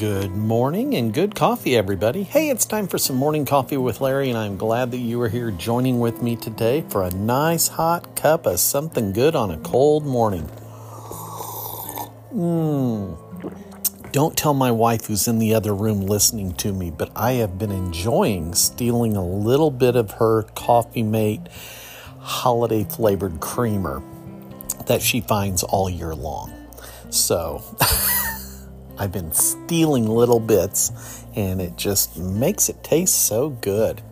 Good morning and good coffee, everybody. Hey, it's time for some morning coffee with Larry, and I'm glad that you are here joining with me today for a nice hot cup of something good on a cold morning. Mmm. Don't tell my wife who's in the other room listening to me, but I have been enjoying stealing a little bit of her Coffee Mate holiday flavored creamer that she finds all year long. So. I've been stealing little bits and it just makes it taste so good.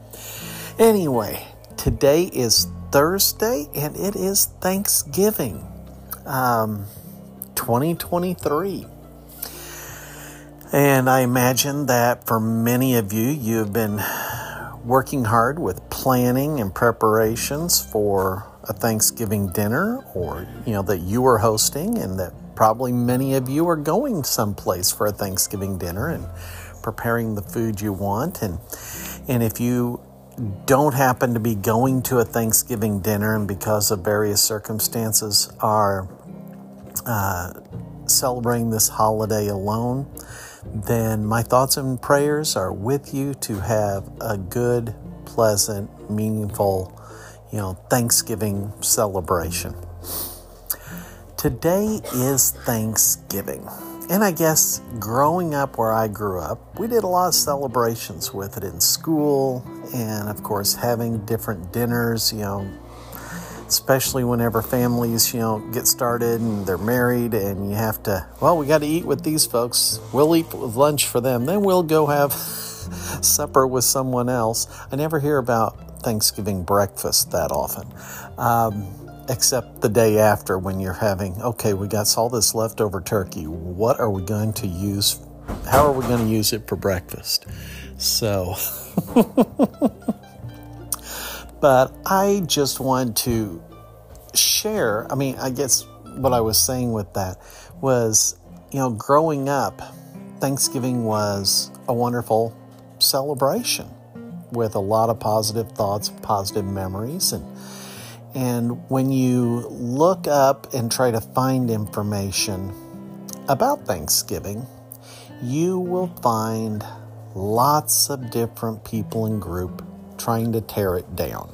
Anyway, today is Thursday and it is Thanksgiving um, 2023. And I imagine that for many of you, you have been working hard with planning and preparations for a Thanksgiving dinner or, you know, that you are hosting and that probably many of you are going someplace for a Thanksgiving dinner and preparing the food you want. And, and if you don't happen to be going to a Thanksgiving dinner and because of various circumstances are uh, celebrating this holiday alone, then my thoughts and prayers are with you to have a good, pleasant, meaningful, you know, Thanksgiving celebration. Today is Thanksgiving. And I guess growing up where I grew up, we did a lot of celebrations with it in school and, of course, having different dinners, you know, especially whenever families, you know, get started and they're married and you have to, well, we got to eat with these folks. We'll eat lunch for them. Then we'll go have supper with someone else. I never hear about Thanksgiving breakfast that often. Um, except the day after when you're having, okay, we got all this leftover turkey. What are we going to use? How are we going to use it for breakfast? So, but I just want to share. I mean, I guess what I was saying with that was, you know, growing up, Thanksgiving was a wonderful celebration with a lot of positive thoughts, positive memories, and and when you look up and try to find information about Thanksgiving, you will find lots of different people and group trying to tear it down.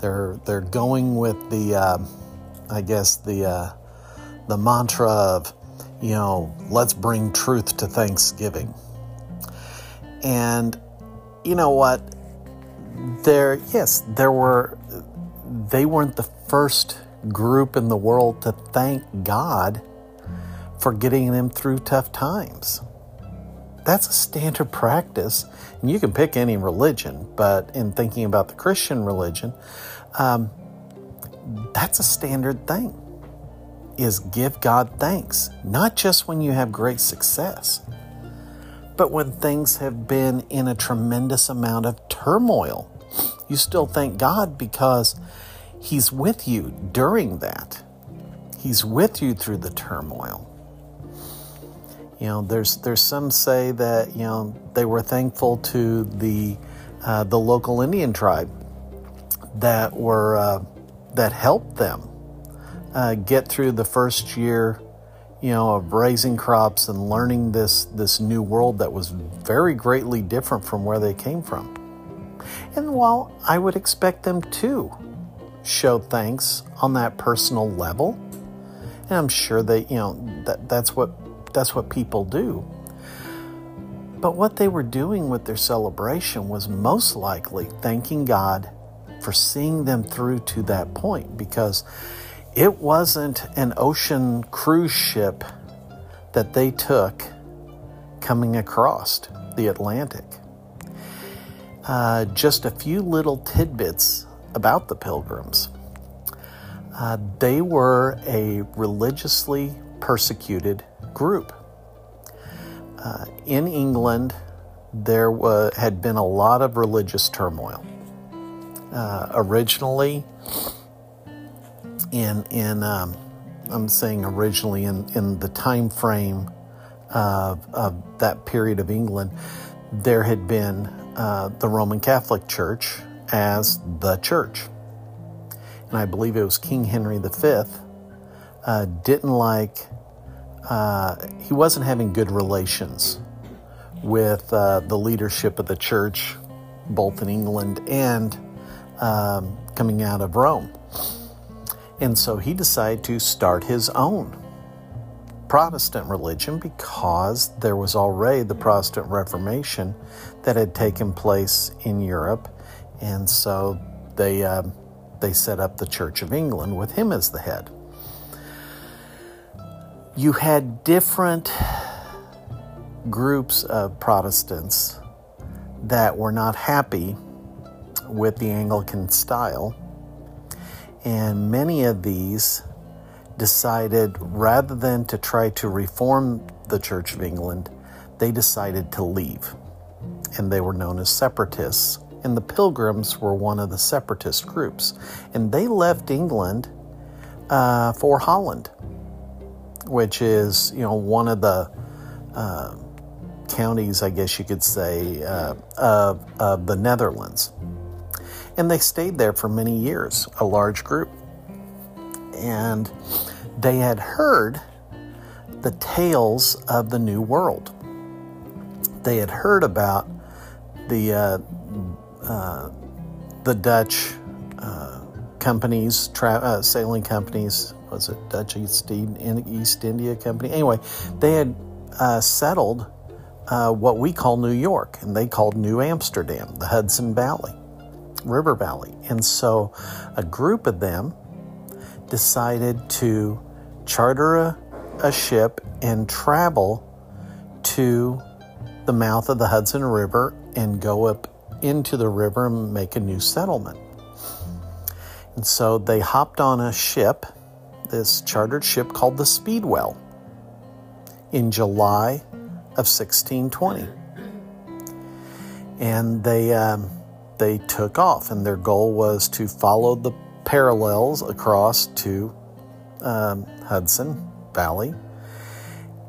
They're they're going with the, uh, I guess the uh, the mantra of, you know, let's bring truth to Thanksgiving. And you know what? There, yes, there were they weren't the first group in the world to thank God for getting them through tough times. That's a standard practice. And you can pick any religion, but in thinking about the Christian religion, um, that's a standard thing is give God thanks, not just when you have great success, but when things have been in a tremendous amount of turmoil. You still thank God because He's with you during that. He's with you through the turmoil. You know, there's there's some say that you know they were thankful to the uh, the local Indian tribe that were uh, that helped them uh, get through the first year, you know, of raising crops and learning this this new world that was very greatly different from where they came from. And while I would expect them to show thanks on that personal level. And I'm sure that, you know, that, that's what that's what people do. But what they were doing with their celebration was most likely thanking God for seeing them through to that point because it wasn't an ocean cruise ship that they took coming across the Atlantic. Uh, just a few little tidbits about the Pilgrims. Uh, they were a religiously persecuted group. Uh, in England, there had been a lot of religious turmoil. Uh, originally, in in um, I'm saying originally in, in the time frame of, of that period of England, there had been uh, the Roman Catholic Church as the church. And I believe it was King Henry V uh, didn't like uh, he wasn't having good relations with uh, the leadership of the church, both in England and um, coming out of Rome. And so he decided to start his own Protestant religion because there was already the Protestant Reformation that had taken place in Europe. And so they, uh, they set up the Church of England with him as the head. You had different groups of Protestants that were not happy with the Anglican style. And many of these decided, rather than to try to reform the Church of England, they decided to leave. And they were known as separatists. And the Pilgrims were one of the separatist groups. And they left England uh, for Holland, which is, you know, one of the uh, counties, I guess you could say, uh, of, of the Netherlands. And they stayed there for many years, a large group. And they had heard the tales of the New World. They had heard about the uh, uh, the Dutch uh, companies, tra- uh, sailing companies. Was it Dutch East, East India Company? Anyway, they had uh, settled what we call New York, and they called New Amsterdam, the Hudson Valley, River Valley. And so a group of them decided to charter a, a ship and travel to the mouth of the Hudson River and go up into the river and make a new settlement. And so they hopped on a ship, this chartered ship called the Speedwell, in July of 1620. And they, um, they took off, and their goal was to follow the parallels across to um, Hudson Valley.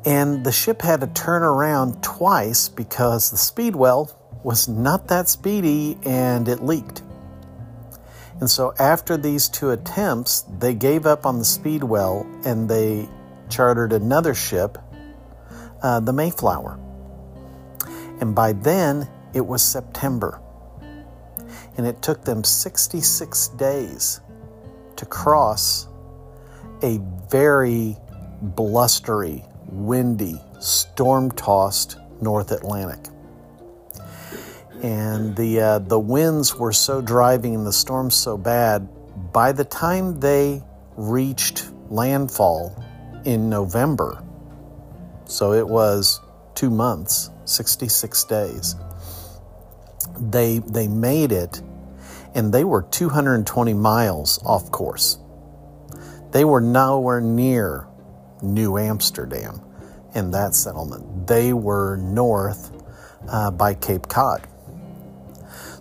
And the ship had to turn around twice because the Speedwell was not that speedy and it leaked. And so, after these two attempts, they gave up on the Speedwell and they chartered another ship, uh, the Mayflower. And by then, it was September. And it took them 66 days to cross a very blustery, windy, storm tossed North Atlantic. And the, uh, the winds were so driving and the storms so bad, by the time they reached landfall in November, so it was two months, 66 days, they, they made it and they were 220 miles off course. They were nowhere near New Amsterdam in that settlement. They were north uh, by Cape Cod.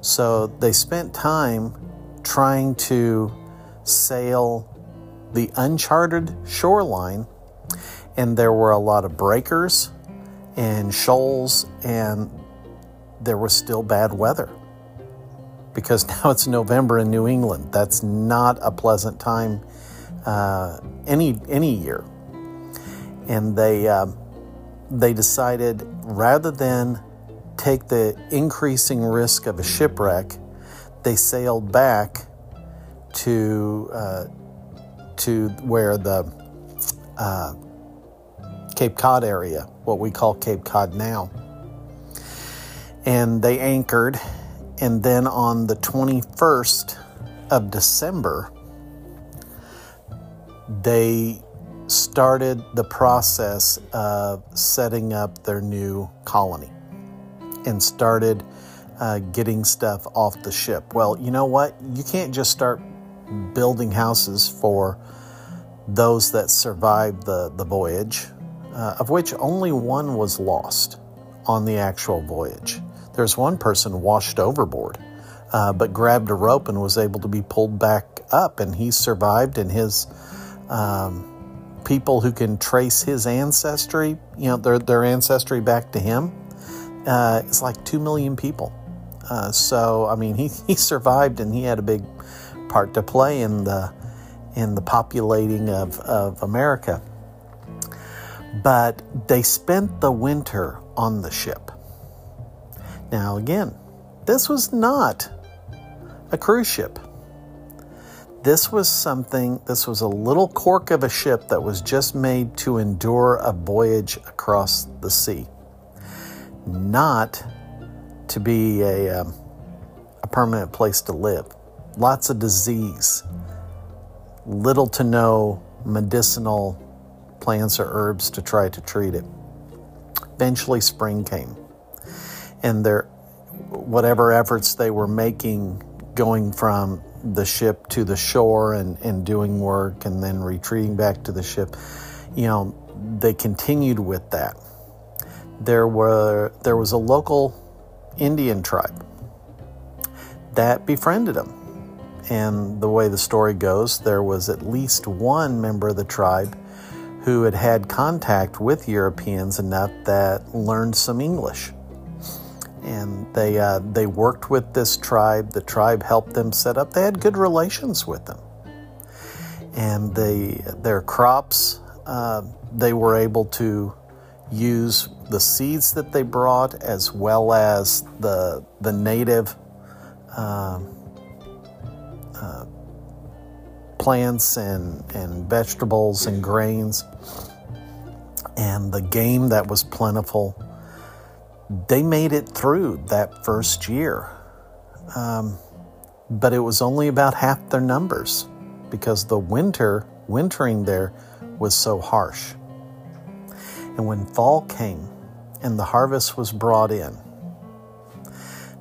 So they spent time trying to sail the uncharted shoreline, and there were a lot of breakers and shoals, and there was still bad weather because now it's November in New England. That's not a pleasant time uh, any any year. And they uh, they decided rather than take the increasing risk of a shipwreck, they sailed back to uh, to where the uh, Cape Cod area, what we call Cape Cod now, and they anchored. And then on the 21st of December, they started the process of setting up their new colony and started uh, getting stuff off the ship. Well, you know what? You can't just start building houses for those that survived the, the voyage, uh, of which only one was lost on the actual voyage. There's one person washed overboard, uh, but grabbed a rope and was able to be pulled back up, and he survived, and his um, people who can trace his ancestry, you know, their, their ancestry back to him, uh, it's like 2 million people. Uh, so, I mean, he, he survived and he had a big part to play in the, in the populating of, of America. But they spent the winter on the ship. Now, again, this was not a cruise ship. This was something, this was a little cork of a ship that was just made to endure a voyage across the sea, not to be a, um, a permanent place to live. Lots of disease, little to no medicinal plants or herbs to try to treat it. Eventually, spring came, and their whatever efforts they were making going from the ship to the shore and, and doing work and then retreating back to the ship, you know, they continued with that. There were there was a local Indian tribe that befriended them. And the way the story goes, there was at least one member of the tribe who had had contact with Europeans enough that learned some English and they uh, they worked with this tribe. The tribe helped them set up. They had good relations with them, and they their crops uh, they were able to use the seeds that they brought as well as the the native uh, uh plants and and vegetables and grains and the game that was plentiful they made it through that first year. Um, but it was only about half their numbers because the winter, wintering there, was so harsh. And when fall came and the harvest was brought in,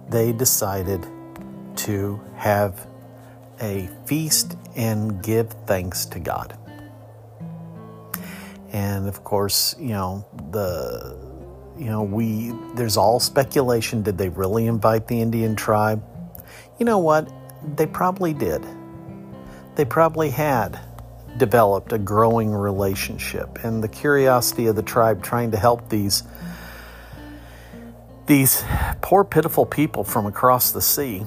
they decided to have a feast and give thanks to God. And of course, you know, the you know, we there's all speculation. Did they really invite the Indian tribe? You know what? They probably did. They probably had developed a growing relationship, and the curiosity of the tribe trying to help these these poor, pitiful people from across the sea.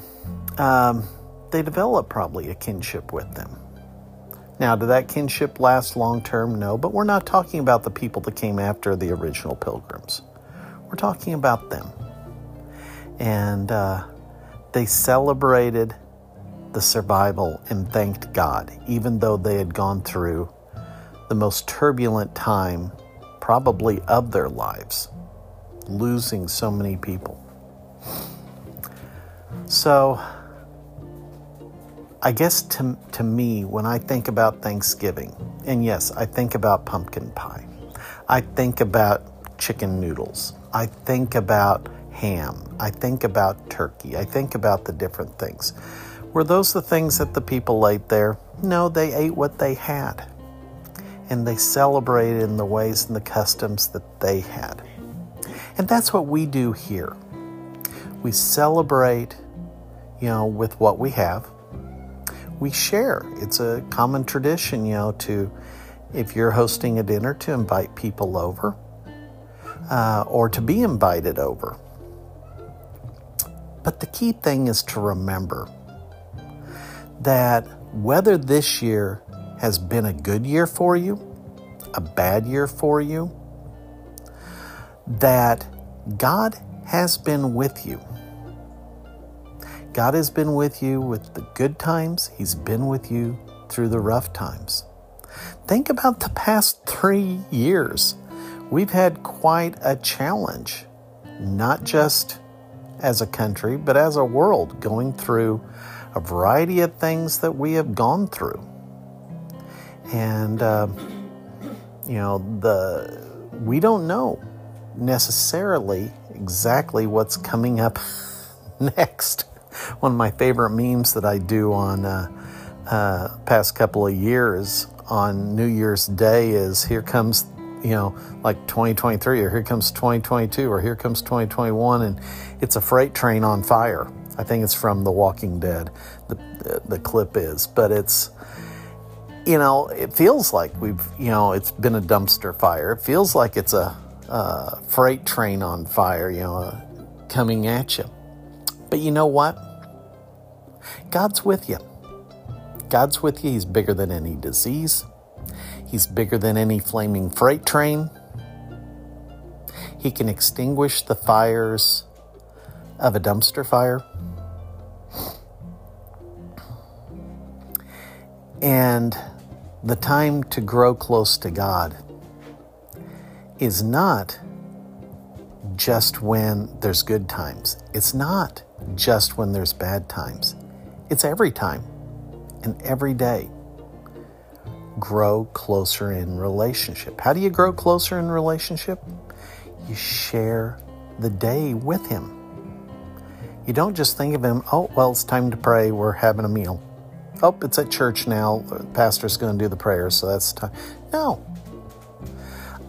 Um, they developed probably a kinship with them. Now, did that kinship last long term? No, but we're not talking about the people that came after the original pilgrims. We're talking about them. And uh, they celebrated the survival and thanked God, even though they had gone through the most turbulent time, probably of their lives, losing so many people. So, I guess to, to me, when I think about Thanksgiving, and yes, I think about pumpkin pie, I think about chicken noodles, I think about ham. I think about turkey. I think about the different things. Were those the things that the people ate there? No, they ate what they had. And they celebrated in the ways and the customs that they had. And that's what we do here. We celebrate, you know, with what we have. We share. It's a common tradition, you know, to, if you're hosting a dinner, to invite people over uh, or to be invited over. But the key thing is to remember that whether this year has been a good year for you, a bad year for you, that God has been with you. God has been with you with the good times, He's been with you through the rough times. Think about the past three years we've had quite a challenge, not just as a country, but as a world, going through a variety of things that we have gone through. And, uh, you know, the we don't know necessarily exactly what's coming up next. One of my favorite memes that I do on uh, uh, past couple of years on New Year's Day is here comes you know, like 2023 or here comes 2022 or here comes 2021 and it's a freight train on fire. I think it's from The Walking Dead. The the clip is, but it's you know, it feels like we've, you know, it's been a dumpster fire. It feels like it's a, a freight train on fire, you know, uh, coming at you. But you know what? God's with you. God's with you. He's bigger than any disease. He's bigger than any flaming freight train. He can extinguish the fires of a dumpster fire. And the time to grow close to God is not just when there's good times. It's not just when there's bad times. It's every time and every day. Grow closer in relationship. How do you grow closer in relationship? You share the day with Him. You don't just think of Him, oh, well, it's time to pray, we're having a meal. Oh, it's at church now, the pastor's going to do the prayers, so that's time. No.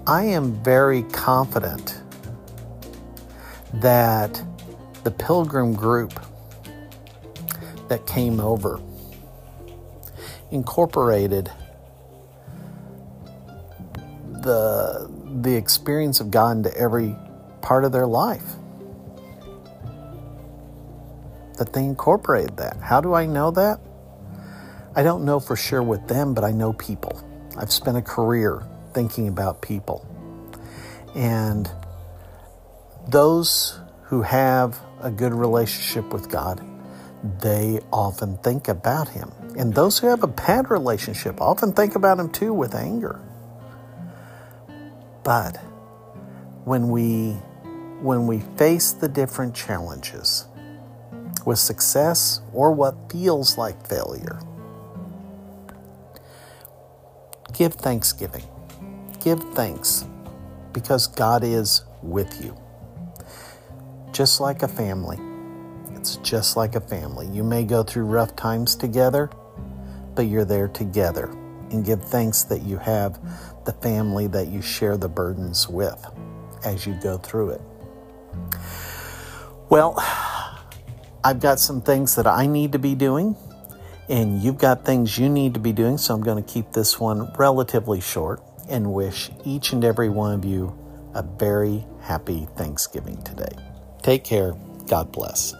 I am very confident that the pilgrim group that came over incorporated the the experience of God into every part of their life. That they incorporated that. How do I know that? I don't know for sure with them, but I know people. I've spent a career thinking about people. And those who have a good relationship with God, they often think about Him. And those who have a bad relationship often think about Him too with anger. But when we when we face the different challenges with success or what feels like failure, give thanksgiving. Give thanks because God is with you. Just like a family. It's just like a family. You may go through rough times together, but you're there together. And give thanks that you have the family that you share the burdens with as you go through it. Well, I've got some things that I need to be doing, and you've got things you need to be doing, so I'm going to keep this one relatively short and wish each and every one of you a very happy Thanksgiving today. Take care. God bless.